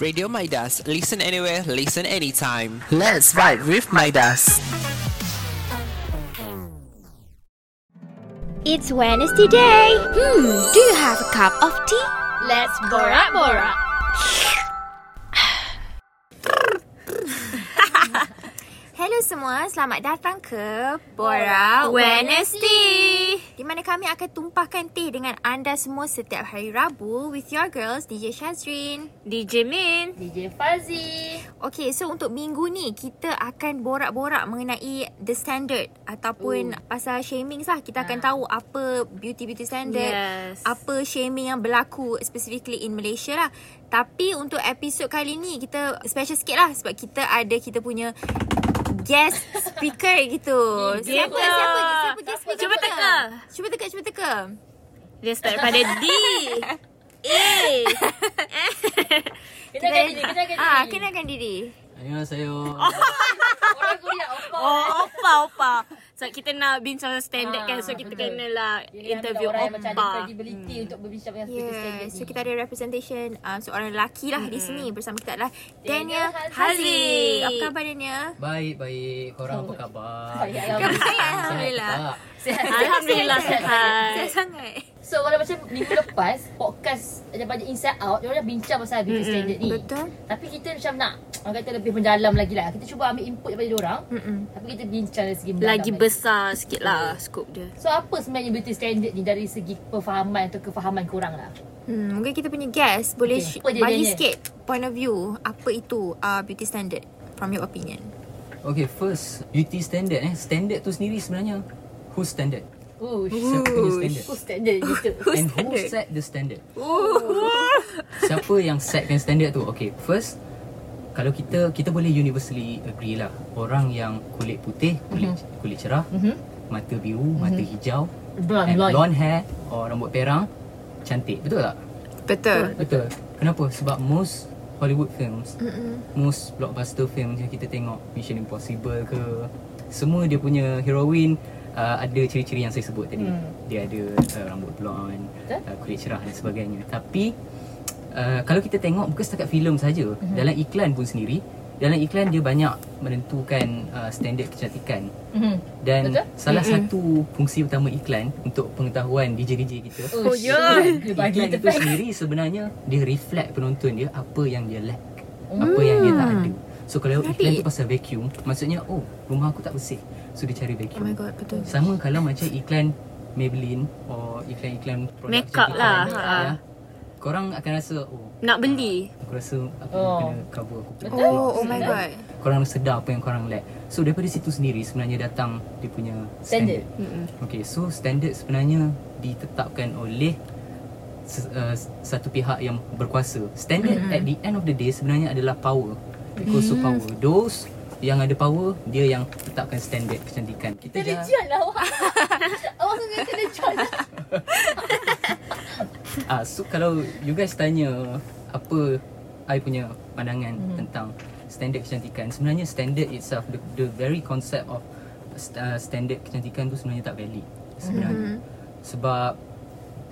Radio Midas. Listen anywhere, listen anytime. Let's vibe with Midas. It's Wednesday day. Hmm, do you have a cup of tea? Let's borak-borak. Hello semua, selamat datang ke Bora Wednesday Di mana kami akan tumpahkan teh dengan anda semua setiap hari Rabu With your girls, DJ Shazrin DJ Min. DJ Fazi. Okay, so untuk minggu ni kita akan borak-borak mengenai the standard Ataupun Oh. pasal shaming lah Kita akan tahu apa beauty-beauty standard Yes. Apa shaming yang berlaku specifically in Malaysia lah Tapi untuk episod kali ni kita special sikit lah Sebab kita ada kita punya guest speaker gitu Siapa, Gitu. siapa, siapa guest speaker Cuba teka. Cuba teka, cuba teka Dia start daripada D. A. Kenalkan diri, kenalkan diri Ah, kenalkan diri. Orang Korea, opa. Oh, opa, opa. So, kita nak bincang standard kan. So, kita kena lah interview orang yang macam ada opa. credibility untuk berbincang dengan yeah. standard Yeah, ni. so kita ada representation uh, seorang lelaki lah di sini bersama kita adalah Daniel. Haziq. Apa khabar Daniel? Baik, baik. Korang apa khabar? Baik, Alhamdulillah. Sihat Alhamdulillah. Alhamdulillah sihat. Saya sangat. So kalau macam minggu lepas podcast ada banyak inside out, dia orang dah bincang pasal beauty standard ni. Betul. Tapi kita macam nak orang kata lebih mendalam lagi lah. Kita cuba ambil input daripada dia orang. Mm-mm. Tapi kita bincang dari segi mendalam Lagi besar sikit lah skop dia. So apa sebenarnya beauty standard ni dari segi perfahaman atau kefahaman korang lah? Hmm, mungkin kita punya guest boleh Okay. sh- Apa dia bagi Daniel? sikit point of view apa itu uh, beauty standard from your opinion. Okay, first, beauty standard eh. Standard tu sendiri sebenarnya, who standard? Oh, Siapa punya standard? Who standard gitu? And who set the standard? Siapa yang setkan standard tu? Okay, first, kalau kita kita boleh universally agree lah orang yang kulit putih, kulit kulit cerah, Mhm. mata biru, mata hijau, Blonde, and blonde. blonde hair or rambut perang cantik. Betul tak? Betul. Betul. Kenapa? Sebab most Hollywood films, Mm-mm. most blockbuster films yang kita tengok, Mission Impossible ke, semua dia punya heroine uh, ada ciri-ciri yang saya sebut tadi. Hmm. Dia ada uh, rambut Betul. uh, kulit cerah dan sebagainya. Tapi uh, kalau kita tengok bukan setakat filem saja, Hmm. dalam iklan pun sendiri, dalam iklan dia banyak menentukan uh, standard kecantikan. Mhm. Dan Betul. salah satu fungsi utama iklan untuk pengetahuan DJ-DJ kita Oh, ya. Bagi Iklan itu sendiri sebenarnya dia reflect penonton dia apa yang dia lack. Apa yang dia tak ada. So kalau iklan tu pasal vacuum, maksudnya oh, rumah aku tak bersih. So dia cari Oh vacuum. my god, betul. Sama kalau macam iklan Maybelline or iklan-iklan produk Makeup lah, ya. ha. Korang akan rasa oh, Nak beli. aku rasa aku Oh. kena cover aku Betul. Oh, oh my god. Korang sedar apa yang korang lack. So daripada situ sendiri sebenarnya datang dia punya Standard. standard. Okay, so standard sebenarnya ditetapkan oleh uh, satu pihak yang berkuasa. Standard mm-hmm. at the end of the day sebenarnya adalah power. Because of power. Those yang ada power, dia yang tetapkan standard kecantikan. Kita Kena jangan jual lah awak. awak sangat kena jual ah so kalau you guys tanya apa I punya pandangan mm-hmm. tentang standard kecantikan, sebenarnya standard itself the, the very concept of uh, standard kecantikan tu sebenarnya tak valid sebenarnya. Mm-hmm. Sebab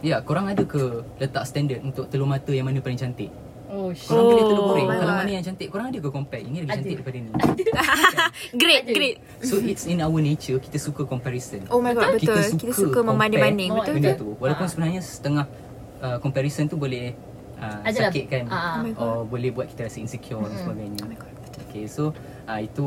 ya, korang ada ke letak standard untuk telur mata yang mana paling cantik? Oh, shit. Korang pilih telur goreng. Kalau mana yang cantik, korang ada ke compare? Ini lagi Ada. cantik daripada ni. Great, great. So it's in our nature kita suka comparison. Oh my god, betul. Kita Kita suka suka, membanding-banding, compare betul benda betul. tu. Walaupun Ha. sebenarnya setengah uh, comparison tu boleh uh, Adalah- sakitkan Ah, ah. Oh or boleh buat kita rasa insecure dan sebagainya. Oh my god, betul. Okay, so uh, itu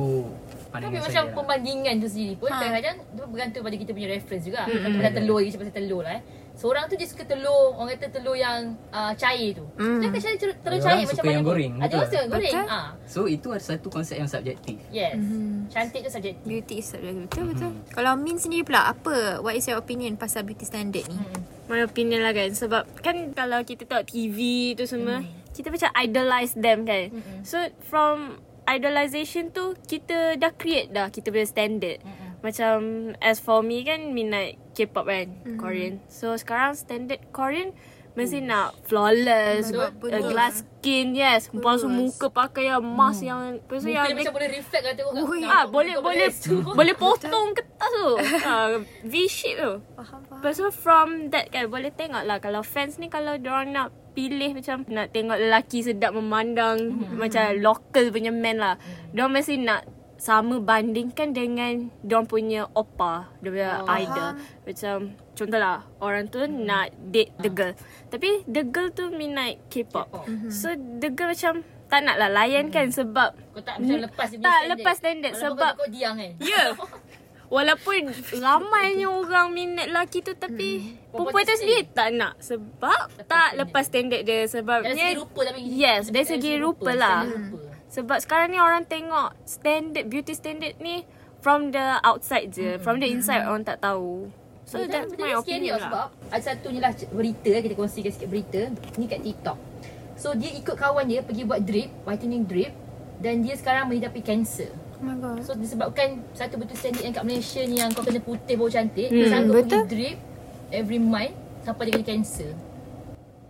Tapi pandangan macam saya. lah. pembandingan tu sendiri pun Ha. kadang-kadang tu bergantung pada kita punya reference juga. Hmm. Pasal telur lagi pasal telur lah eh. Seorang tu dia suka telur, orang kata telur yang uh, cair tu. Hmm. Dia akan cari telur, cair orang macam suka mana yang pun. goreng, Ada betul. orang suka yang goreng. Betul. Ah. So itu ada satu konsep yang subjektif. Yes. Mhm. Cantik tu subjektif. Beauty is subjective. Betul betul. Kalau Min sendiri pula apa what is your opinion pasal beauty standard ni? Hmm. My opinion lah kan Sebab kan kalau kita tengok TV tu semua Kita macam idolize them kan So from idolization tu Kita dah create dah kita punya standard Macam as for me kan minat K-pop kan Korean So sekarang standard Korean Mesti nak flawless, uh, glass skin, yes. Lepas muka pakai yang mask yang Lepas Muka yang macam boleh reflect lah tengok. Ui. Ah, boleh boleh boleh potong kertas tu. Ah, V shape tu. Faham. Lepas tu from that kan boleh tengok lah kalau fans ni kalau diorang nak pilih macam nak tengok lelaki sedap memandang mm-hmm. macam local punya man lah. Mm-hmm. Diorang mesti nak sama bandingkan dengan diorang punya opa, dia punya oh. idol. Macam contohlah orang tu mm-hmm. nak date the girl. Tapi the girl tu minat K-pop. K-pop. Mm-hmm. So the girl macam tak nak lah layan kan sebab Kau tak macam lepas dia Tak, standard. lepas standard Walaupun sebab- kau, kau diam kan. Ya. Yeah. Walaupun ramainya orang minat lelaki tu tapi hmm. perempuan tu sendiri tak nak sebab lepas tak standard. lepas standard dia sebabnya Dari segi rupa tapi Yes, dari segi rupa lah. standard rupa. Sebab sekarang ni orang tengok standard beauty standard ni from the outside je, Hmm. from the inside orang tak tahu. So So, that's my opinion lah. Sebab ada satunya lah berita kita kongsikan sikit berita ni kat TikTok. So dia ikut kawan dia pergi buat drip, whitening drip dan dia sekarang menghidapi kanser. Oh my god. So disebabkan satu betul standard yang kat Malaysia ni yang kau kena putih baru cantik, Hmm, dia sanggup betul. pergi drip every month sampai dia kena kanser.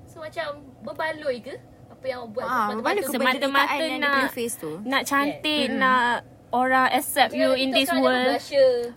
So macam berbaloi ke apa yang buat Ah, tu mana semata-mata nak- dia face tu. Nak cantik, nak orang accept you in this world.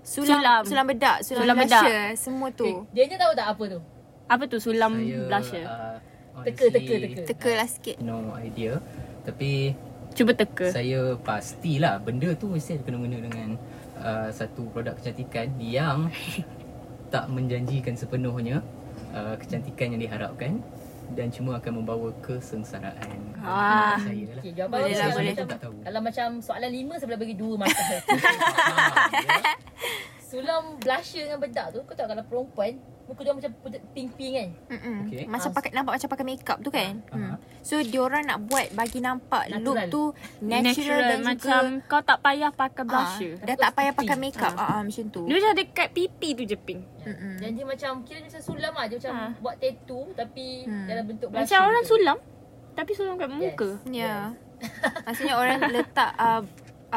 Sulam, Sulam. sulam bedak, sulam, Sulam bedak. blusher, semua tu. Dia ni tahu tak apa tu? Apa tu sulam Saya blusher? uh, Teka, teka, teka. Teka lah sikit. No idea Tapi Cuba teka. saya pastilah benda tu mesti ada kena-mena dengan uh, satu produk kecantikan yang tak menjanjikan sepenuhnya uh, kecantikan yang diharapkan dan cuma akan membawa kesengsaraan. Ah. Saya lah. Okay, jawapan Boleh dia lah, macam- boleh. macam- Tak tahu. Kalau macam soalan lima boleh bagi dua markah. Sulam blusher dengan bedak tu Kau tahu kalau perempuan Muka dia macam pink-pink kan Mm-mm. Okay. Macam Ah. pakai nampak macam pakai makeup tu kan. Ah, Hmm. So diorang nak buat bagi nampak Natural. look tu natural, dan macam juga kau tak payah pakai ah, blusher. dah tak payah pakai makeup. Ah, ah, macam tu. Dia macam dekat pipi tu je pink. Mm-mm. Dan dia macam Kira macam sulam lah Dia macam Ah. buat tattoo Tapi Hmm. dalam bentuk blusher Macam orang tu. sulam tapi sulam kat muka. Ya. Maksudnya orang letak uh,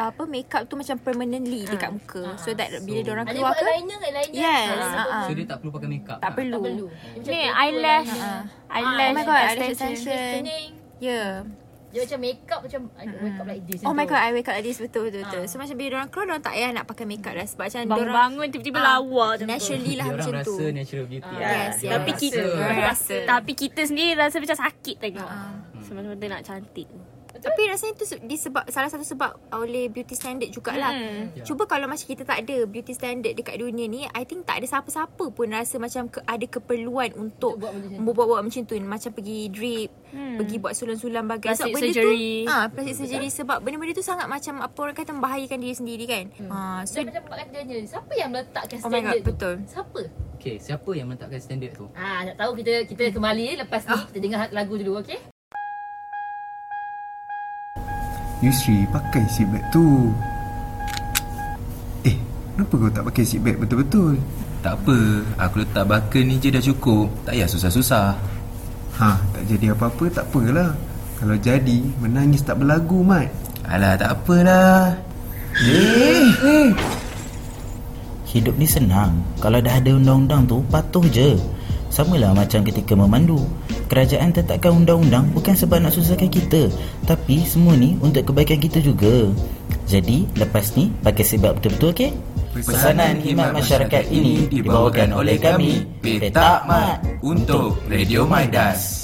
apa makeup tu macam permanently dekat muka. So that bila So- diorang Ada keluar buat ke eyeliner Eyeliner Yes, ah. So dia tak perlu pakai makeup. tak perlu. Tak perlu Dia Ni tattoo, eyelash. Eyelash Oh my god, eyelash extension. Ya. Dia macam makeup Macam don't wake up like this Oh my god. I wake up like this betul betul. betul. Ah. So macam bila diorang keluar diorang tak payah nak pakai makeup dah sebab macam diorang Bangun-bangun tiba-tiba Ah, lawa macam tu. naturally lah Dia orang macam tu. rasa natural beauty. Yes, Dia yes. orang Tapi rasa. kita Orang rasa. Tapi kita sendiri rasa macam sakit tengok. Ah. Semata-mata nak cantik. Tapi rasanya tu se- disebab salah satu sebab oleh beauty standard jugalah. Hmm. Ya. Cuba kalau macam kita tak ada beauty standard dekat dunia ni, I think tak ada siapa-siapa pun rasa macam ke, ada keperluan untuk buat-buat macam tu. Macam pergi drip, Hmm. pergi buat sulam-sulam bagai. Plastic benda surgery. Tu, ah, plastic surgery sebab benda-benda tu sangat macam apa orang kata membahayakan diri sendiri kan. Hmm. Ah, so So macam Mak kata dia Siapa yang meletakkan Oh my standard God, tu betul. Siapa Okay, siapa yang meletakkan standard tu? Ah, nak tahu kita kita kembali lepas ni kita dengar lagu dulu okey? Yusri pakai seatbelt tu Eh Kenapa kau tak pakai seatbelt betul-betul Tak apa, aku letak bakal ni je dah cukup. Tak payah susah-susah. Ha tak jadi apa-apa tak apalah Kalau jadi Menangis tak berlagu Mat Alah, tak apalah. Eh, eh. Hidup ni senang. Kalau dah ada undang-undang tu, patuh je. Samalah macam ketika memandu. Kerajaan tetapkan undang-undang bukan sebab nak susahkan kita. Tapi semua ni untuk kebaikan kita juga. Jadi, lepas ni, pakai sebab betul-betul, okey? Pesanan khidmat masyarakat ini dibawakan oleh kami, Petak Mat, untuk Radio Maidas.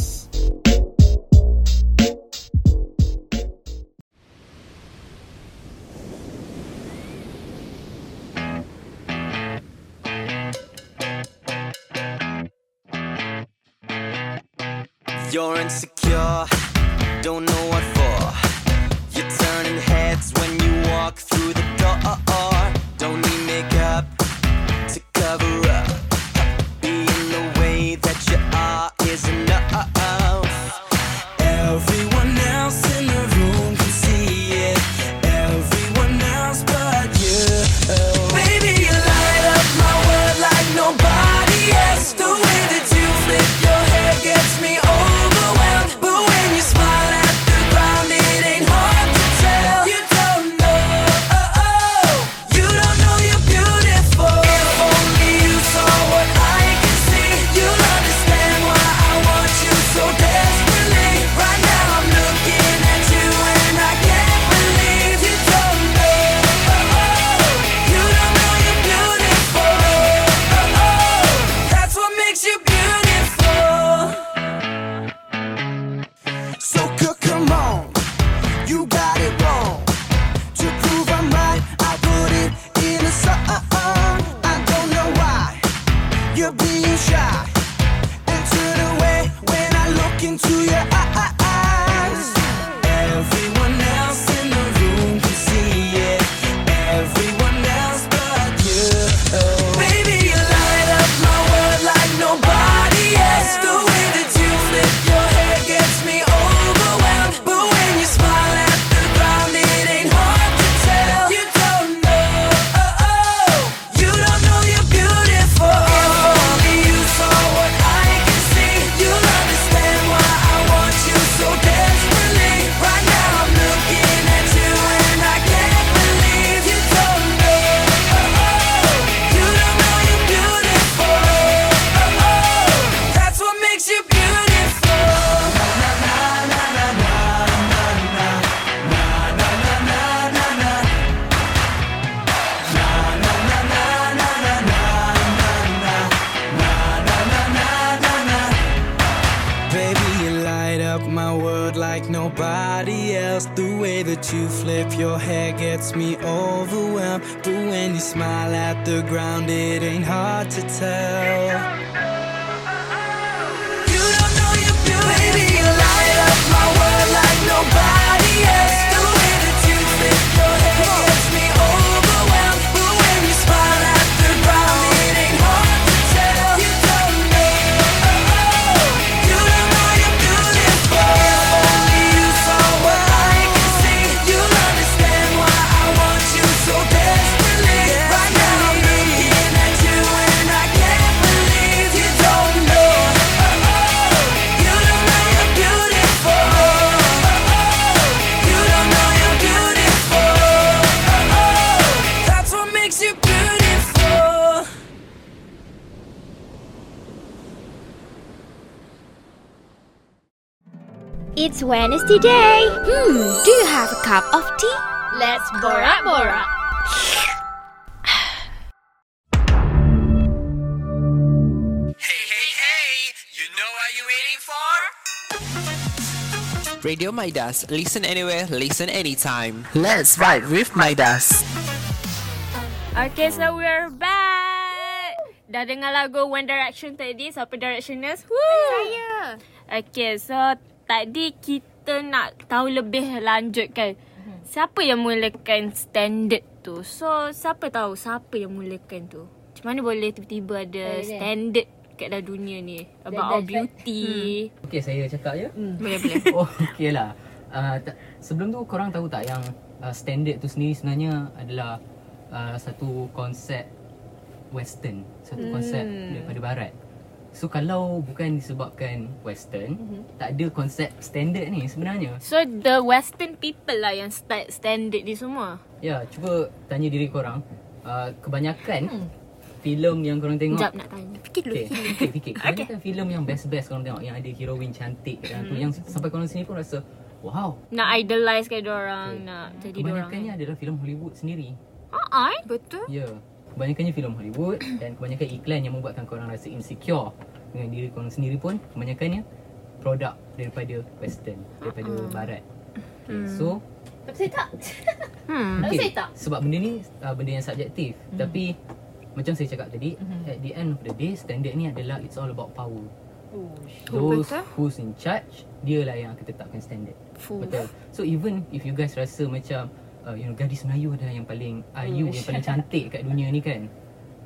Wednesday day. Hmm, do you have a cup of tea? Let's borak borak. Hey, hey, hey! You know what you're waiting for? Radio Midas. Listen anywhere, listen anytime. Let's vibe with Midas. Okay, so we're back. Dah dengar lagu One Direction tadi? Siapa Directioners? Woo! Saya. Okay, so tadi kita nak tahu lebih lanjut kan. Siapa yang mulakan standard tu? So, siapa tahu siapa yang mulakan tu? Macam mana boleh tiba-tiba ada Boleh, boleh. standard kat dalam dunia ni? About our beauty. Okay, saya cakap je. Boleh, boleh. Oh, okay lah. Uh, ta- sebelum tu korang tahu tak yang uh, standard tu sendiri sebenarnya adalah uh, satu konsep western, satu konsep daripada barat. So kalau bukan disebabkan western, tak ada konsep standard ni sebenarnya. So, the western people lah yang start standard ni semua. Ya, cuba tanya diri korang. Uh, kebanyakan filem yang korang tengok Sekejap nak tanya. Fikir dulu. Okay, fikir, fikir. Kebanyakan filem yang best-best korang tengok Yang ada heroin cantik kat dalam tu Yang sampai korang sini pun rasa Wow Nak idolize kan orang, nak jadi orang. Kebanyakannya adalah filem Hollywood sendiri Ah, ah. Betul. Ya Kebanyakannya filem Hollywood Dan kebanyakan iklan yang membuatkan korang rasa insecure Dengan diri korang sendiri pun Kebanyakannya Produk daripada western Daripada barat okay, So Tapi saya tak. Hmm. Tapi saya tak. Sebab benda ni uh, benda yang subjektif Hmm. Tapi Macam saya cakap tadi At the end of the day Standard ni adalah It's all about power Oh, Those betul. who's in charge Dia lah yang akan tetapkan standard Fuh. Betul So even if you guys rasa macam uh, You know gadis Melayu adalah yang paling Ayu Yang paling cantik kat dunia ni kan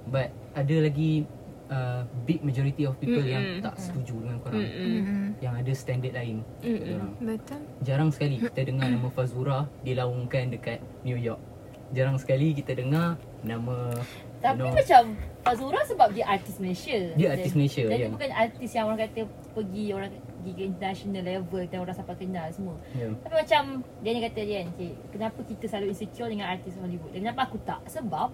But ada lagi uh, Big majority of people Mm-mm. yang tak setuju dengan korang Mm-mm. Yang ada standard lain orang. Betul. Jarang sekali kita dengar nama Fazura Dilaungkan dekat New York Jarang sekali kita dengar Nama Tapi you know, macam Fazura sebab dia artis Malaysia. Dia artis Malaysia, Dan ya. dia bukan artis yang orang kata pergi orang pergi ke international level dan orang sampai kenal semua. ya. Tapi macam dia ni kata dia kan, cik, kenapa kita selalu insecure dengan artis Hollywood? Dan kenapa aku tak? Sebab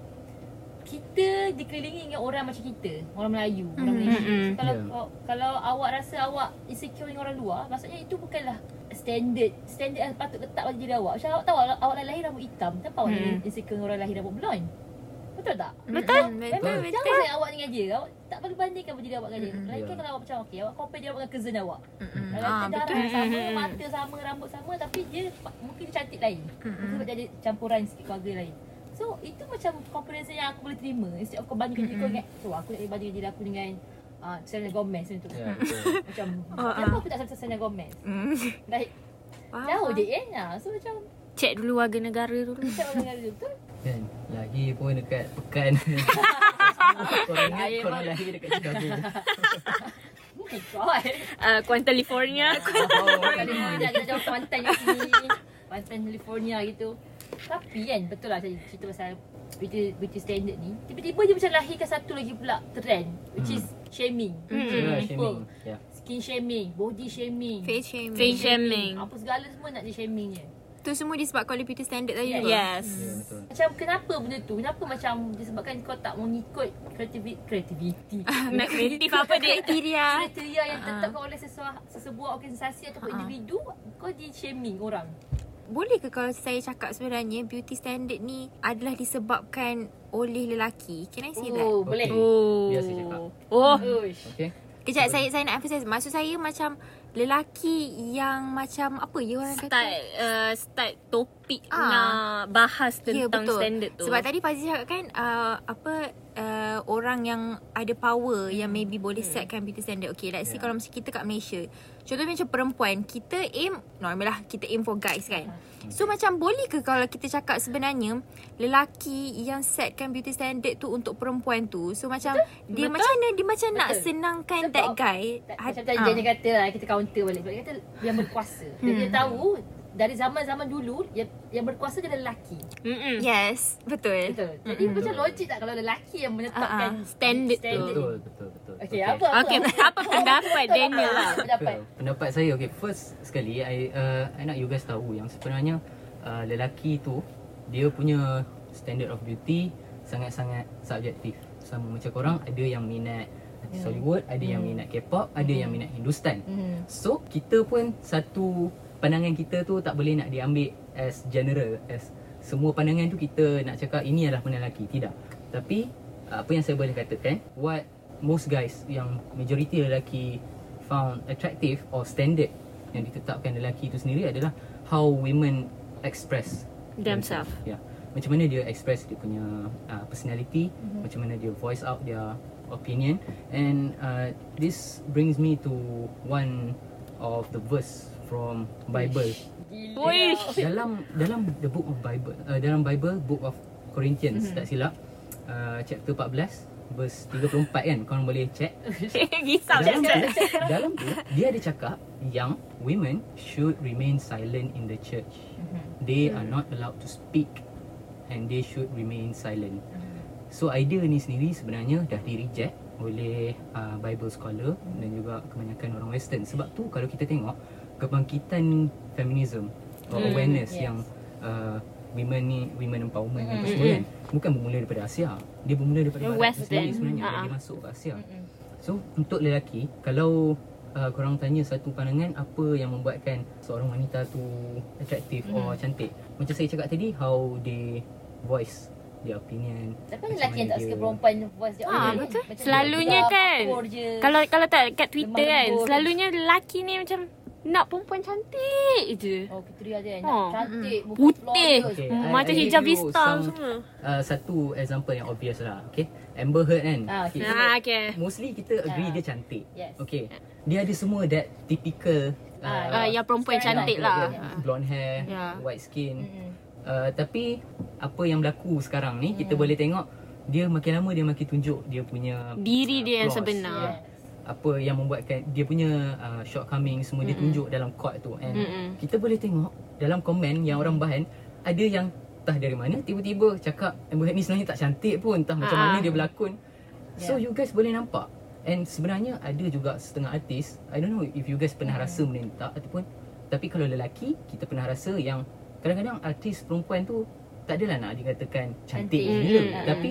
kita dikelilingi dengan orang macam kita, orang Melayu, orang Malaysia. Mm-mm. So, kalau Ya. kalau, kalau awak rasa awak insecure dengan orang luar, maksudnya itu bukanlah standard standard yang patut letak pada diri awak. Macam awak tahu awak, awak lahir rambut hitam, kenapa awak Hmm. insecure dengan orang lahir rambut blonde? Betul tak? Betul? Betul. Memang Betul. jangan saya awak dengan dia. Awak tak perlu bandingkan diri awak dengan dia. Mm-mm. Lain kan Ya. kalau awak macam okey, awak compare awak dengan cousin awak. Kalau Ah, kata betul. darah sama, mata sama, rambut sama tapi dia mungkin dia cantik lain. Mungkin sebab dia ada campuran sikit keluarga lain. So itu macam comparison yang aku boleh terima. Instead of kau bandingkan diri kau dengan so aku nak bandingkan diri aku dengan uh, Selena Gomez macam tu. Ya, betul. Macam Oh, kenapa ah. aku tak sama Selena Gomez? Mm. Like Faham, jauh je eh. Nah, so macam Cek dulu warga negara dulu. macam orang kata betul. Kan Lahir pun dekat pekan Korang ingat Lahir korang lahir dekat Chicago Oh my god. Uh, Kuala California. Oh, California kita jauh Kuantan sini. Kuantan California gitu. Tapi kan betul lah saya cerita pasal beauty, beauty standard ni. Tiba-tiba dia macam lahirkan satu lagi pula trend which is shaming. Hmm. People. shaming. Ya. Skin shaming, body shaming. Face shaming. Face shaming. Apa segala semua nak dia shaming je. Tu semua disebabkan oleh beauty standard tadi Yes. tu. Yes. Ya, betul. Macam kenapa benda tu? Kenapa macam disebabkan kau tak mau ngikut kreativiti kreativiti. Nak kreatif apa dia? Kriteria. Kriteria yang ditetapkan oleh sesuatu sesebuah organisasi ataupun Ha. individu, kau di shaming orang. Boleh ke kalau saya cakap sebenarnya beauty standard ni adalah disebabkan oleh lelaki? Can I say that? Oh, boleh. Okay. Oh. Biar saya cakap. Oh. Okay. Kejap saya saya nak emphasize. Maksud saya macam Lelaki yang macam Apa ya orang kata? Start uh, Start topik Ah. nak bahas Ya tentang betul. standard tu. Sebab tadi Fazli cakap kan uh, Apa uh, Orang yang ada power Yang maybe boleh setkan beauty standard. Okay let's say Yeah. Kalau macam kita kat Malaysia Contohnya macam perempuan Kita aim Normal lah Kita aim for guys kan So macam boleh ke Kalau kita cakap sebenarnya Lelaki yang setkan beauty standard tu Untuk perempuan tu So macam Dia Betul. macam mana Dia macam nak Betul. senangkan Sebab- that guy Tak- Macam tadi ah. Janya kata lah Kita counter balik Sebab dia kata Yang berkuasa Hmm. dia tahu Dari zaman-zaman dulu Yang, yang berkuasa adalah lelaki Mm-mm. Yes Betul Betul Jadi macam logik tak Kalau lelaki yang menetapkan Ah, ah. Standard tu. Betul, betul, betul. Okay, apa apa Okay, apa pendapat Daniel lah? Pendapat Betul. Pendapat saya okay first sekali I uh, I nak you guys tahu yang sebenarnya uh, lelaki tu dia punya standard of beauty sangat-sangat subjektif. Sama macam korang ada yang minat artis Hollywood, ada yang minat K-pop, ada yang minat Hindustan. Hmm. So kita pun satu pandangan kita tu tak boleh nak diambil as general as semua pandangan tu kita nak cakap ini adalah pandangan lelaki. Tidak. Tapi apa yang saya boleh katakan what most guys yang majoriti lelaki found attractive or standard yang ditetapkan lelaki itu sendiri adalah how women express Themselves. Ya. Yeah. Macam mana dia express dia punya uh, personality, mm-hmm. macam mana dia voice out their opinion and uh, this brings me to one of the verse from Bible. Wish. dalam dalam the book of Bible uh, dalam Bible book of Corinthians mm-hmm. tak silap uh, chapter 14 verse 34 kan korang boleh check Risau dalam tu, je. dalam tu dia ada cakap yang women should remain silent in the church. They are not allowed to speak and they should remain silent. So idea ni sendiri sebenarnya dah di reject oleh uh, Bible scholar dan juga kebanyakan orang western. Sebab tu kalau kita tengok kebangkitan feminism or Hmm, awareness yes. yang uh, women ni women empowerment apa semua kan bukan bermula daripada Asia. Dia bermula daripada barat tu Western. sendiri sebenarnya Ha, ha. dia masuk ke Asia. So untuk lelaki kalau uh, korang tanya satu pandangan apa yang membuatkan seorang wanita tu atraktif mm. or cantik. Macam saya cakap tadi how they voice their opinion. Tapi lelaki yang tak suka dia- perempuan voice dia Ah, orang betul. Macam Selalunya dia kan. je. Kalau kalau tak kat Twitter kan, selalunya lelaki ni macam nak perempuan cantik je. Oh, kriteria dia Oh. nak cantik, muka Putih. Okay, Hmm, macam hijab vista some, semua. Uh, satu example yang obvious lah. Okay. Amber Heard kan. Ah, okay. Kita- Ah, okay. Mostly kita agree Ah. dia cantik. Yes. Okay. Dia ada semua that typical Ah, Ah, yang perempuan Sekarang cantik lah. dia Blonde hair, Ya. white skin. Mm-mm. Uh, tapi apa yang berlaku sekarang ni kita boleh tengok dia makin lama dia makin tunjuk dia punya Diri uh, dia yang sebenar. Yes. Apa yang membuatkan dia punya uh, shortcoming semua dia tunjuk dalam court tu and Mm-mm. kita boleh tengok dalam komen yang orang bahan ada yang entah dari mana tiba-tiba cakap Amber Heard ni sebenarnya tak cantik pun entah macam Ah. mana dia berlakon. So you guys boleh nampak and sebenarnya ada juga setengah artis I don't know if you guys pernah rasa benda ni tak ataupun tapi kalau lelaki kita pernah rasa yang kadang-kadang artis perempuan tu tak adalah nak dikatakan cantik gila Mm-mm. tapi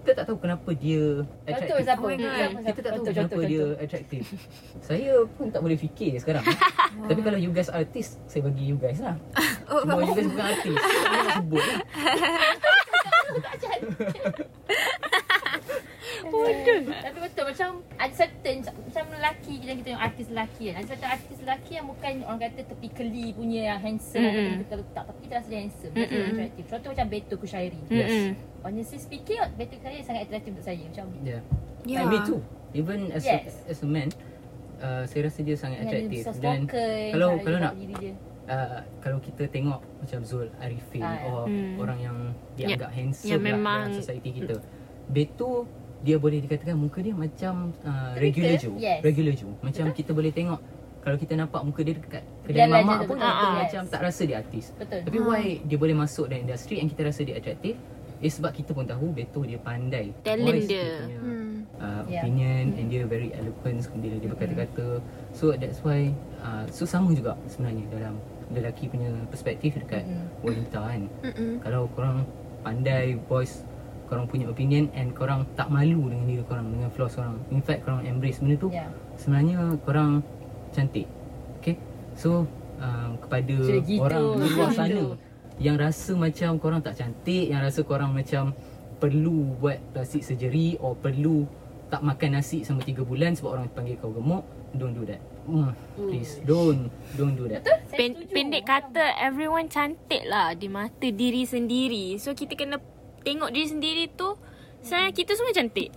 kita tak tahu kenapa dia attractive. siapa? Oh my God. Contoh, Kita tak tahu contoh, kenapa contoh, dia attractive. Saya pun tak boleh fikir sekarang. Tapi kalau you guys artis, saya bagi you guys lah. Cuma you guys bukan artis. Saya nak sebut lah. Tapi betul macam ada certain macam lelaki kita kita yang artis lelaki kan. Ada certain artis lelaki yang bukan orang kata typically punya yang handsome Mm-mm. mm-hmm. kita letak tapi kita rasa dia handsome. Dia mm attractive. Contoh macam Beto Kushairi. Yes. Mm-mm. Honestly speaking, Beto Kushairi sangat attractive untuk saya. Macam Yeah. Yeah. And me too. Even as Yes. a, as a man, uh, saya rasa dia sangat attractive. Dan spoken, kalau kalau nak uh, kalau kita tengok macam Zul Arifin Ah, ya. or Hmm. orang yang dianggap handsome yang lah memang- dalam society kita. Beto dia boleh dikatakan muka dia macam uh, regular Joe. yes. Regular Joe. Macam kita boleh tengok kalau kita nampak muka dia dekat kedai Jalan mamak pun tu, kita betul. macam Yes. tak rasa dia artis. Betul. Tapi why dia boleh masuk dalam industri and kita rasa dia attractive? Eh sebab kita pun tahu Beto dia pandai. Talent Voice dia. punya, Hmm. uh, Yeah. opinion and dia very eloquent bila dia berkata-kata. So that's why uh, so sama juga sebenarnya dalam lelaki punya perspektif dekat wanita kan. Mm-mm. Kalau korang pandai voice korang punya opinion and korang tak malu dengan diri korang dengan flaws korang. In fact korang embrace benda tu. Ya. Sebenarnya korang cantik. Okay. So um, kepada gitu, orang di luar sana gitu. yang rasa macam korang tak cantik, yang rasa korang macam perlu buat plastik surgery or perlu tak makan nasi selama 3 bulan sebab orang panggil kau gemuk, don't do that. Mm, please, don't don't do that. Pen, pendek kata everyone cantik lah di mata diri sendiri. So kita kena tengok diri sendiri tu saya kita semua cantik.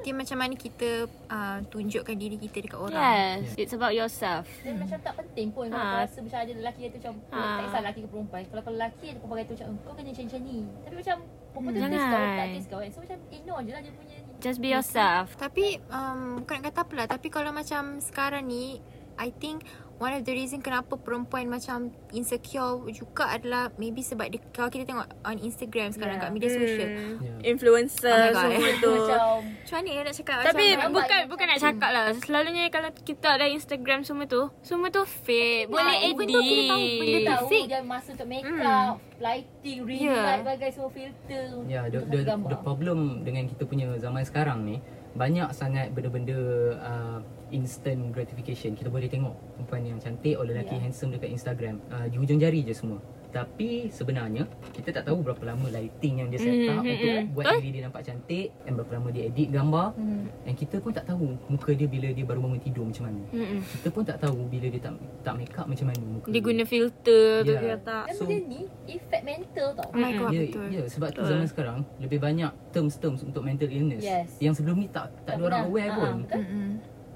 Dia macam mana kita uh, tunjukkan diri kita dekat orang. Yes, it's about yourself. Dan macam tak penting pun Kalau Ha. rasa macam ada lelaki yang tu macam Ha. Tak kisah lelaki ke perempuan Kalau kau lelaki ada perempuan kata macam Kau kena macam macam ni Tapi macam Perempuan tu Jangan. taste kau Tak taste kau So macam ignore je lah dia punya Just be yourself. Tapi um, bukan nak kata apalah Tapi kalau macam sekarang ni I think one of the reason kenapa perempuan macam insecure juga adalah maybe sebab dia, kalau kita tengok on Instagram sekarang Yeah. kat media sosial. Yeah. Influencer Oh semua tu. Macam Macam mana ya nak cakap Tapi macam bukan bukan nak cakap lah. Selalunya kalau kita ada Instagram semua tu, semua tu fake. Boleh Yeah, even though kita tahu benda tahu fake. dia masa untuk make up Lighting, ring Yeah. light, bagai semua filter Ya, yeah, the, the, the problem dengan kita punya zaman sekarang ni banyak sangat benda-benda uh, instant gratification. Kita boleh tengok perempuan yang cantik atau lelaki Ya. handsome dekat Instagram. Uh, di hujung jari je semua. Tapi sebenarnya kita tak tahu berapa lama lighting yang dia set up hmm, untuk hmm. buat diri dia nampak cantik dan berapa lama dia edit gambar. Hmm. Dan kita pun tak tahu muka dia bila dia baru bangun tidur macam mana. Mm-mm. Kita pun tak tahu bila dia tak tak make up macam mana muka Dia guna filter tu Ya. dia tak. Dan So- benda ni Effect mental tau Oh my god Ya, betul. ya sebab tu Betul. zaman sekarang lebih banyak terms-terms untuk mental illness Yes. yang sebelum ni tak tak ada orang aware Ha, pun. betul.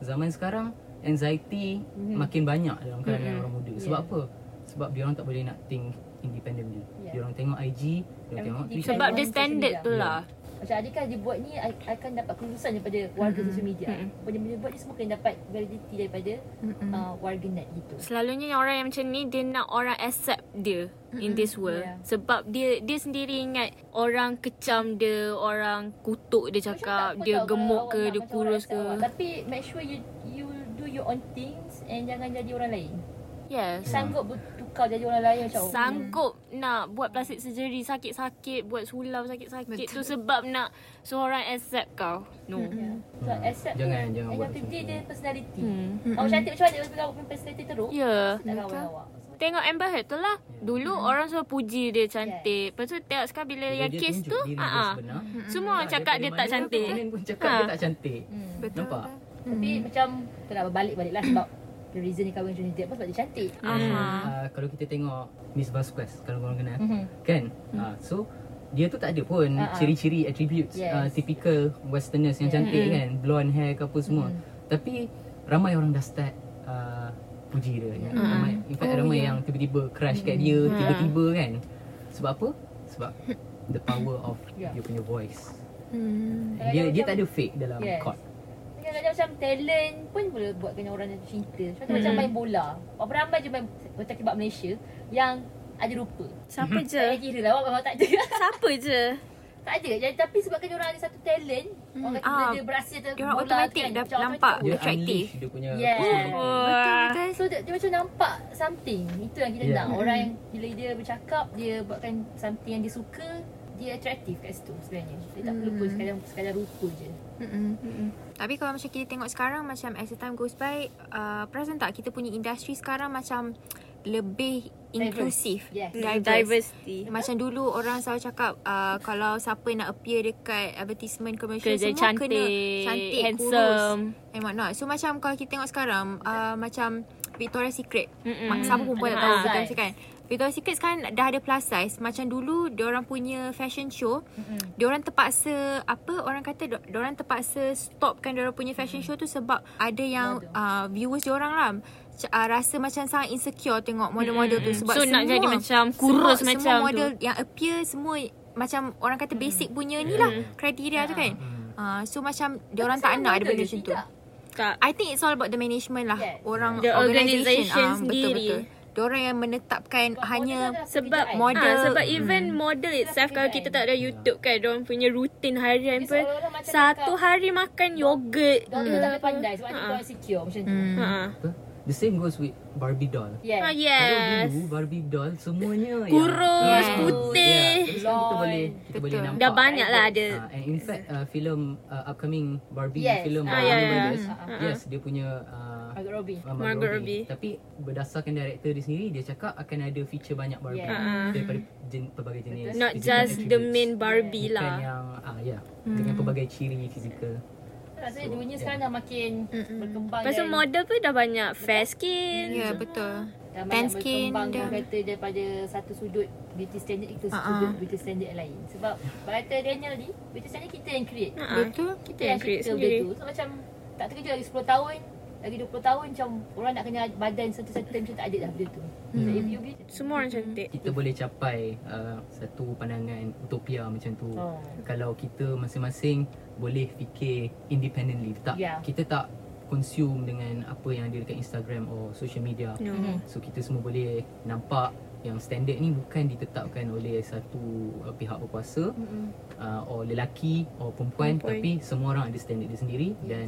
Zaman sekarang anxiety Mhm. makin banyak dalam kalangan Mhm. orang muda. Sebab Yeah. apa? Sebab dia orang tak boleh nak think independently. Yeah. Dia orang tengok IG, dia orang tengok Twitter. Sebab dia standard tu lah. Macam adakah dia buat ni akan dapat kelulusan daripada warga Mm-mm. social media. Mm-mm. Benda-benda buat ni semua kena dapat validity daripada Mm-mm. uh, warga net gitu. Selalunya yang orang yang macam ni dia nak orang accept dia in this world. Yeah. Sebab dia dia sendiri ingat orang kecam dia, orang kutuk dia cakap dia gemuk ke, dia kurus ke. awak. Tapi make sure you you do your own things and jangan jadi orang lain. Yes. Sanggup bertukar jadi orang lain macam Sanggup nak buat plastik surgery sakit-sakit, buat sulam sakit-sakit tu Betul. sebab nak seorang accept kau. No. Yeah. So Hmm. accept Jangan- tu, jangan buat yang macam dia tu. dia personality. Hmm. Awak cantik macam mana tapi awak punya personality teruk. Ya. Tak kawan awak. Tengok Amber Heard tu lah. Dulu orang semua puji dia cantik. Lepas tu tengok sekarang bila Bila yang dia kes tu, dia sebenar, Semua orang tak, cakap dia daripada tak mana cantik. Komen pun cakap Ha. dia tak cantik. Hmm. Betul. Nampak? Tapi macam tu lah balik-balik lah sebab the reason dia kahwin dengan Johnny Depp pun sebab dia cantik. Aha. Uh, kalau kita tengok Miss Vasquez kalau korang kenal Mhm. kan uh, so dia tu tak ada pun ah. ciri-ciri attributes Yes. uh, typical westerners yang Yeah. cantik Mm. kan blonde hair ke apa semua Mm. tapi ramai orang dah start uh, puji dia Mm. mm. ramai in fact Oh, ramai yeah. yang tiba-tiba crush kat dia Mm. tiba-tiba kan sebab apa sebab the power of Yeah. dia punya voice Hmm. Dia dia tak ada fake dalam Yes. court macam talent pun boleh buatkan orang jatuh cinta. Contoh macam Hmm. main bola. Berapa ramai je main macam kebab Malaysia yang ada rupa. Siapa Tak je? payah kira lah awak tak ada. Siapa je? tak ada. Jadi, tapi sebabkan orang ada satu talent, orang kata Ah, dia berhasil dalam dia orang bola automatic tu kan, dah macam nampak. dia Attractive. unleash dia punya personality. Wah. Betul. So dia, dia macam nampak something Itu yang kita Yeah. nak Orang yang bila dia bercakap Dia buatkan something yang dia suka Dia atraktif kat situ sebenarnya Dia tak perlu pun sekadar, sekadar rupa je Mm-mm. Tapi kalau macam kita tengok sekarang macam as the time goes by, uh, perasan tak kita punya industri sekarang macam lebih inklusif, Yes. diverse. Diversity. Macam dulu orang selalu cakap uh, kalau siapa nak appear dekat advertisement commercial Kerja semua kena cantik, cantik, handsome. kurus and whatnot. So macam kalau kita tengok sekarang uh, macam Victoria's Secret. Mak, siapa pun tak Ada tahu Victoria's. Secret kan. Victoria's Secret sekarang dah ada plus size. Macam dulu orang punya fashion show, orang terpaksa apa orang kata orang terpaksa stopkan orang punya fashion show tu sebab ada yang uh, viewers orang lah c- uh, rasa macam sangat insecure tengok model-model tu sebab So, semua nak jadi macam kurus semua, macam semua tu. model yang appear semua macam orang kata basic punya ni lah kriteria tu kan. Uh, so macam dia orang tak nak ada benda macam tu. Tak. I think it's all about the management lah. Yes. Orang The organisation ah, sendiri. Betul-betul. Diorang yang menetapkan hanya Sebab Model. model ah, sebab even Hmm. model itself kalau kita tak ada YouTube kan dia punya rutin harian pun satu hari makan yogurt. Dia tak pandai Sebab Ha. dia orang secure macam tu Hmm. Ha. The same goes with Barbie doll. Yes Ah, Kalau yes. dulu Barbie doll semuanya Kurus, yang, putih. Yeah, tapi sekarang kita boleh kita Betul. boleh nampak. Dah banyak lah ada. Uh, and in fact uh, filem uh, upcoming Barbie Yes. film Ah, Barbie ya, ya. Brothers, Ah, ah. yes dia punya uh, Margot Robbie uh, Margot Robbie. Tapi berdasarkan director dia sendiri dia cakap akan ada feature banyak Barbie Yeah. Ah. daripada jen, pelbagai jenis. Not just the main Barbie Bukan lah. yang ah ya dengan pelbagai ciri fizikal. Rasanya dunia sekarang dah makin berkembang Pasal dan model pun dah banyak fair skin. Ya, betul. dah Tan banyak skin berkembang dah. kata daripada satu sudut beauty standard ke Ha-ha. sudut beauty standard yang lain. Sebab kata Daniel ni, beauty standard kita yang create. Ha. Betul. Kita yang yang create sendiri. tu. So macam tak terkejut lagi 10 tahun, lagi 20 tahun macam orang nak kena badan satu-satu macam tak ada dah benda tu. Hmm. So if you be Semua orang cantik. kita boleh capai uh, satu pandangan utopia macam tu Oh. kalau kita masing-masing boleh fikir independently tak Ya. kita tak consume dengan apa yang ada dekat Instagram or social media No. so kita semua boleh nampak yang standard ni bukan ditetapkan oleh satu uh, pihak berkuasa uh, or lelaki or perempuan, Perempuan. tapi semua orang ada standard dia sendiri yes. dan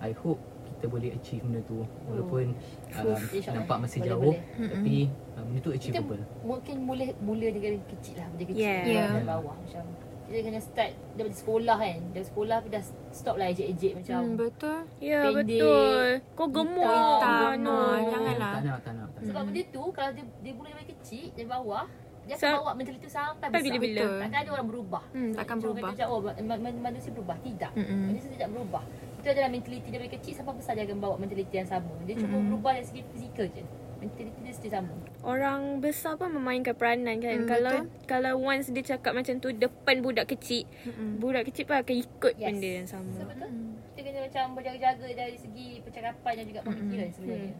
I hope kita boleh achieve benda tu walaupun uh, InsyaAllah. nampak masih Boleh, jauh boleh. tapi uh, benda tu kita achievable mungkin mula mula dengan kecil lah benda kecil Yeah. Yeah. dari bawah macam kita kena start daripada sekolah kan dari sekolah dah stop lah ejek-ejek macam Hmm, betul. Ya, Pendek. betul. Kau gemuk. Hitam. no. Ah, janganlah. tak nak tak nak, tak nak. sebab benda tu kalau dia dia mula dari kecil dari bawah dia akan Sa- bawa mentaliti tu sampai sampai besar. bila-bila. Betul. Takkan ada orang berubah. Hmm, takkan Macam orang berubah. kata, oh, ma- ma- manusia berubah. Tidak. Mm-mm. Manusia tidak berubah. Itu adalah mentaliti dari kecil sampai besar dia akan bawa mentaliti yang sama. Dia cuma berubah dari segi fizikal je. Mentaliti dia still sama. Orang besar pun memainkan peranan kan. Hmm, kalau betul. kalau once dia cakap macam tu depan budak kecil, budak kecil pun akan ikut Yes. benda yang sama. So betul. Kita kena macam berjaga-jaga dari segi percakapan dan juga pemikiran sebenarnya.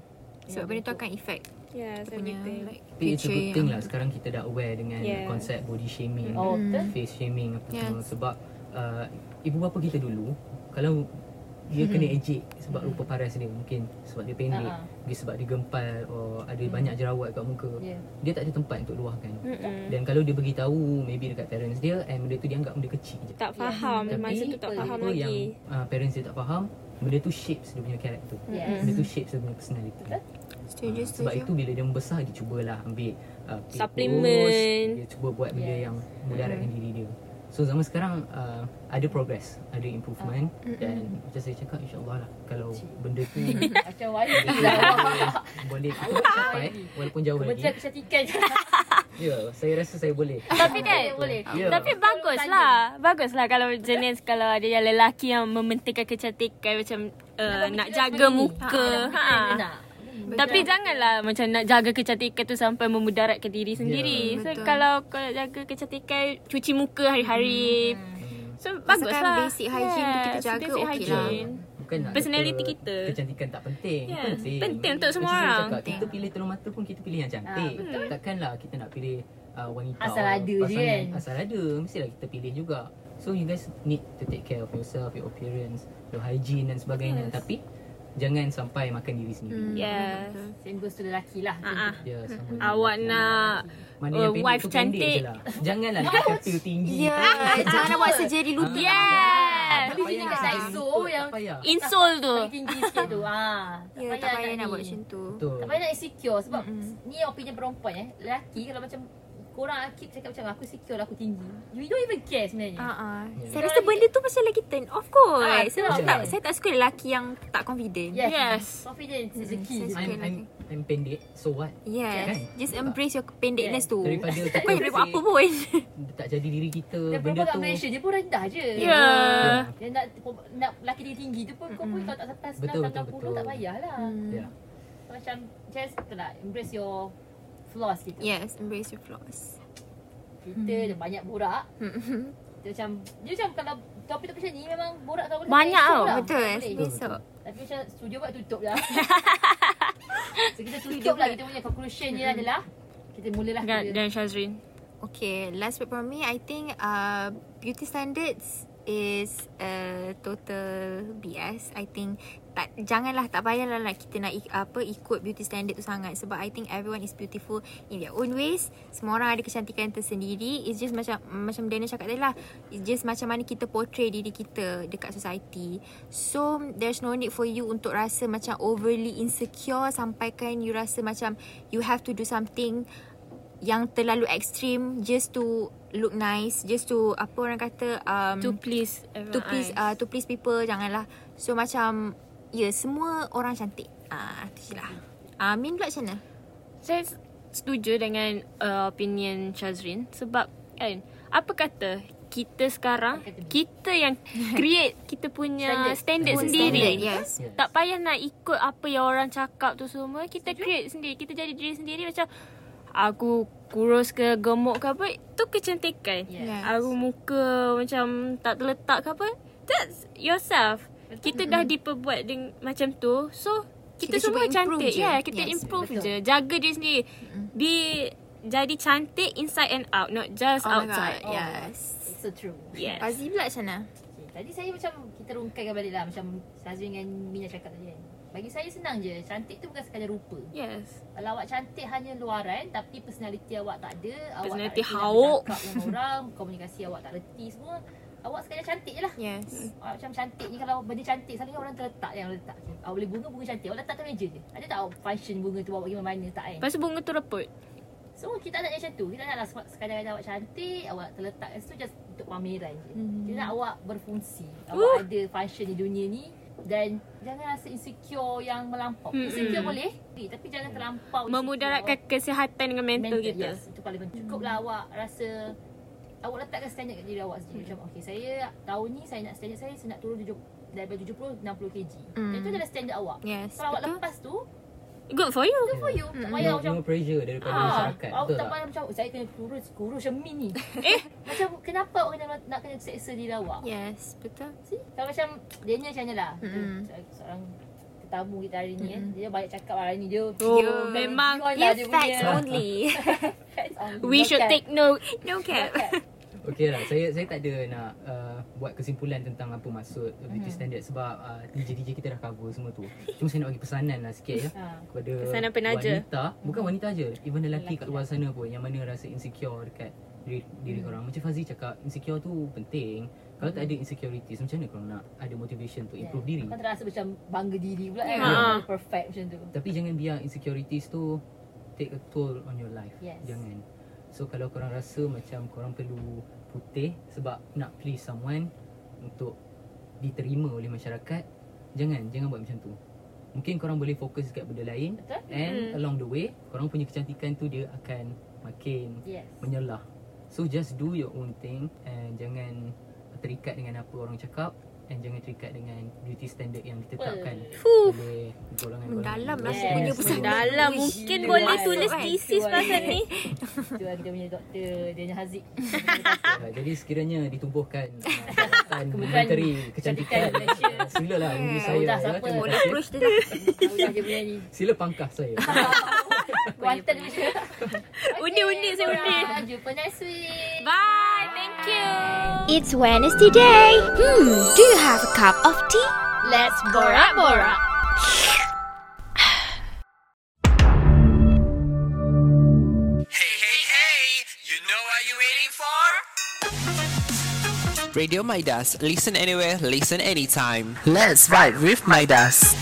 Sebab benda tu akan effect Ya, kita saya punya like Tapi it's a good thing yang- lah sekarang kita dah aware dengan Yeah. konsep body shaming, Oh, face shaming apa Yes. semua sebab uh, ibu bapa kita dulu kalau dia kena ejek sebab rupa paras dia mungkin sebab dia pendek, Ah, ah. dia sebab dia gempal or ada banyak jerawat kat muka. Yeah. Dia tak ada tempat untuk luahkan. Mm-mm. Dan kalau dia beritahu maybe dekat parents dia and benda tu dia anggap benda kecil je. Tak faham. Tapi Masa tu tak faham apa yang lagi. uh, parents dia tak faham, benda tu shapes dia punya karakter. Yes. Benda tu shapes dia punya personality. Setuju, Ah, sebab setuju. itu bila dia membesar dia cubalah ambil uh, Supplement. dia cuba buat benda Yes. yang mudaratkan diri dia. So zaman sekarang uh, ada progress, ada improvement dan macam saya cakap insya-Allah lah kalau benda tu Macam YB lah. boleh kita capai walaupun jauh lagi. Kementerian Kecantikan. Ya, saya rasa saya boleh. Tapi kan Boleh. Ya. Tapi baguslah Baguslah kalau jenis Kalau ada yang lelaki yang mementingkan kecantikan Macam uh, nak jaga muka ha. Tapi janganlah macam nak jaga kecantikan tu sampai memudaratkan diri sendiri. Ya, so betul. kalau kau nak jaga kecantikan cuci muka hari-hari. So Asalkan baguslah. basic hygiene tu kita jaga, okey lah. hygiene. Bukan nak Personality kita. Kecantikan tak penting. Ya, Penting. penting untuk semua Macam orang. Cakap, kita pilih telur mata pun kita pilih yang cantik. Ah, betul. Takkanlah kita nak pilih uh, wanita Asal or ada je kan? Asal ada. Mestilah kita pilih juga. So you guys need to take care of yourself, your appearance, your hygiene dan sebagainya. Yes. Tapi jangan sampai makan diri sendiri. Hmm. Yes. Same goes to lelaki lah. Ah, ah. Ya. Awak nak Mana uh, yang wife cantik. lah. Janganlah nak kata tinggi. Ya, jangan nak buat surgery lutut. Yes. Beli sini kat Daiso yang. Insole tu. paling tinggi sikit tu. Ah. Ya, tak payah nak buat macam tu. Tak payah nak insecure sebab ni opinion perempuan eh. Lelaki kalau macam korang keep cakap macam aku secure lah, aku tinggi. You don't even care sebenarnya. Ah, ah. Ya. Saya rasa benda tu pasal lagi turn off kot. Ah, saya, betul. macam tak, saya tak suka lelaki yang tak confident. Yes. Yes. Confidence is the key. I'm, I'm, I'm pendek, so what? Yes. Kan? Just embrace your pendekness tu. Daripada kita Kau boleh buat apa pun. Tak jadi diri kita, Dan benda tu. Malaysia dia pun rendah je. Ya. Dia nak nak lelaki dia tinggi tu pun kau pun kalau tak atas Betul, 6 betul, 60 betul. tak payahlah. Ya. Macam just tu lah embrace your flaws kita. Yes, embrace your flaws. Kita dia banyak borak. Dia macam dia macam kalau topik-topik macam ni memang borak kalau boleh Banyak tau. lah. Betul, Boleh. besok. Tapi macam studio buat tutup lah. so kita tutup lah kita punya conclusion ni adalah kita mulalah Dan, kita. dan Shazrin. Okay, last word from me. I think uh, beauty standards is a total BS. I think tak janganlah tak payahlah like kita nak apa ikut beauty standard tu sangat sebab I think everyone is beautiful in their own ways. Semua orang ada kecantikan tersendiri. It's just macam macam Daniel cakap tadi lah. It's just macam mana kita portray diri kita dekat society. So there's no need for you untuk rasa macam overly insecure sampaikan you rasa macam you have to do something yang terlalu ekstrim just to look nice just to apa orang kata um, To please everyone. to please uh, to please people janganlah so macam ya yeah, semua orang cantik ah uh, tu je lah Amin pula macam mana Saya setuju dengan uh, opinion Shazrin sebab kan apa kata kita sekarang kita yang create kita punya standard, Own sendiri. standard, yes. Yes. Tak payah nak ikut apa yang orang cakap tu semua. Kita create sendiri. Kita jadi diri sendiri macam aku kurus ke gemuk ke apa tu kecantikan. Yes. Aku muka macam tak terletak ke apa that's yourself. Kita dah diperbuat dengan macam tu. So kita, Kita semua cantik. je. Ya, yeah, kita Yes, improve betul. je. Jaga diri sendiri. Be jadi cantik inside and out, not just Oh outside. yes. It's so true. Yes. Fazi pula macam mana? Okay, tadi saya macam kita rungkaikan balik lah macam Sazwi dengan Mina cakap tadi kan. Bagi saya senang je. Cantik tu bukan sekadar rupa. Yes. Kalau awak cantik hanya luaran tapi personality awak tak ada, Personality awak tak reti nak hauk. bercakap dengan orang, komunikasi awak tak reti semua, awak sekadar cantik je lah. Yes. Awak macam cantik ni kalau benda cantik selalunya orang terletak yang letak. Awak boleh bunga bunga cantik, awak letak atas meja je. Ada tak awak function bunga tu bawa pergi mana tak kan? Lepas tu bunga tu reput. So kita nak macam tu Kita nak lah sek- sekadar awak cantik Awak terletak kat situ just untuk pameran je Mhm. Kita nak awak berfungsi Awak ada function di dunia ni Dan jangan rasa insecure yang melampau Mm-mm. Insecure boleh Tapi jangan terlampau. Memudaratkan kesihatan dengan mental, mental kita. yes, Itu paling penting Cukuplah awak rasa Awak letakkan standard kat diri awak sendiri Macam okay saya tahun ni saya nak standard saya Saya nak turun 7, daripada 70 60 kg Mm. Itu adalah standard awak Yes, Kalau awak lepas tu Good for you. Good for you Tak No, payah macam no pressure daripada Ah, masyarakat. awak Betul tak tak? payah macam "Oh, saya kena kurus kurus macam min ni. Eh, macam kenapa awak kena nak kena seksa diri awak? Yes, betul. See? Kalau macam dia ni macam ni lah. Se- Seorang tetamu kita hari ni kan. Dia banyak cakap hari ni dia. Oh, dia memang beyond lah Yeah, dia facts only. Facts only. we No should cap. take note. no cap. No cap. Okey lah, saya saya tak ada nak uh, buat kesimpulan tentang apa maksud beauty standard sebab uh, DJ-DJ kita dah cover semua tu. Cuma saya nak bagi pesanan lah sikit ya Ha. kepada Pesanan penaja. wanita, bukan wanita je, even lelaki kat luar sana pun yang mana rasa insecure dekat diri, diri korang. Macam Fazi cakap, insecure tu penting. Kalau tak ada insecurities, macam mana korang nak ada motivation to improve diri? Kau terasa macam bangga diri pula kan. Ha. Perfect macam tu. Tapi jangan biar insecurities tu take a toll on your life. Yes. Jangan. So kalau korang rasa macam korang perlu putih sebab nak please someone untuk diterima oleh masyarakat, jangan jangan buat macam tu. Mungkin korang boleh fokus dekat benda lain Betul? and Hmm. along the way korang punya kecantikan tu dia akan makin Yes. menyelah. So just do your own thing and jangan terikat dengan apa orang cakap and jangan terikat dengan beauty standard yang ditetapkan Fuh. oleh golongan-golongan. Mendalam lah Yes. punya pesan. Dalam mungkin Itu boleh lah. tulis Kan? thesis pasal lah. ni. Itu lah kita punya doktor Daniel Haziq. Uh, jadi sekiranya ditubuhkan uh, menteri kecantikan uh, silalah hubungi saya Dah, ya, siapa? Boleh kasih. approach dia dah. Tahu dah dia punya ni. sila pangkah saya Kuantan macam Undi-undi saya undi. Jumpa next week. Bye. Thank you. It's Wednesday day. Hmm, do you have a cup of tea? Let's borak-borak. Hey, hey, hey! You know what you're waiting for? Radio Midas. Listen anywhere, listen anytime. Let's vibe with Midas.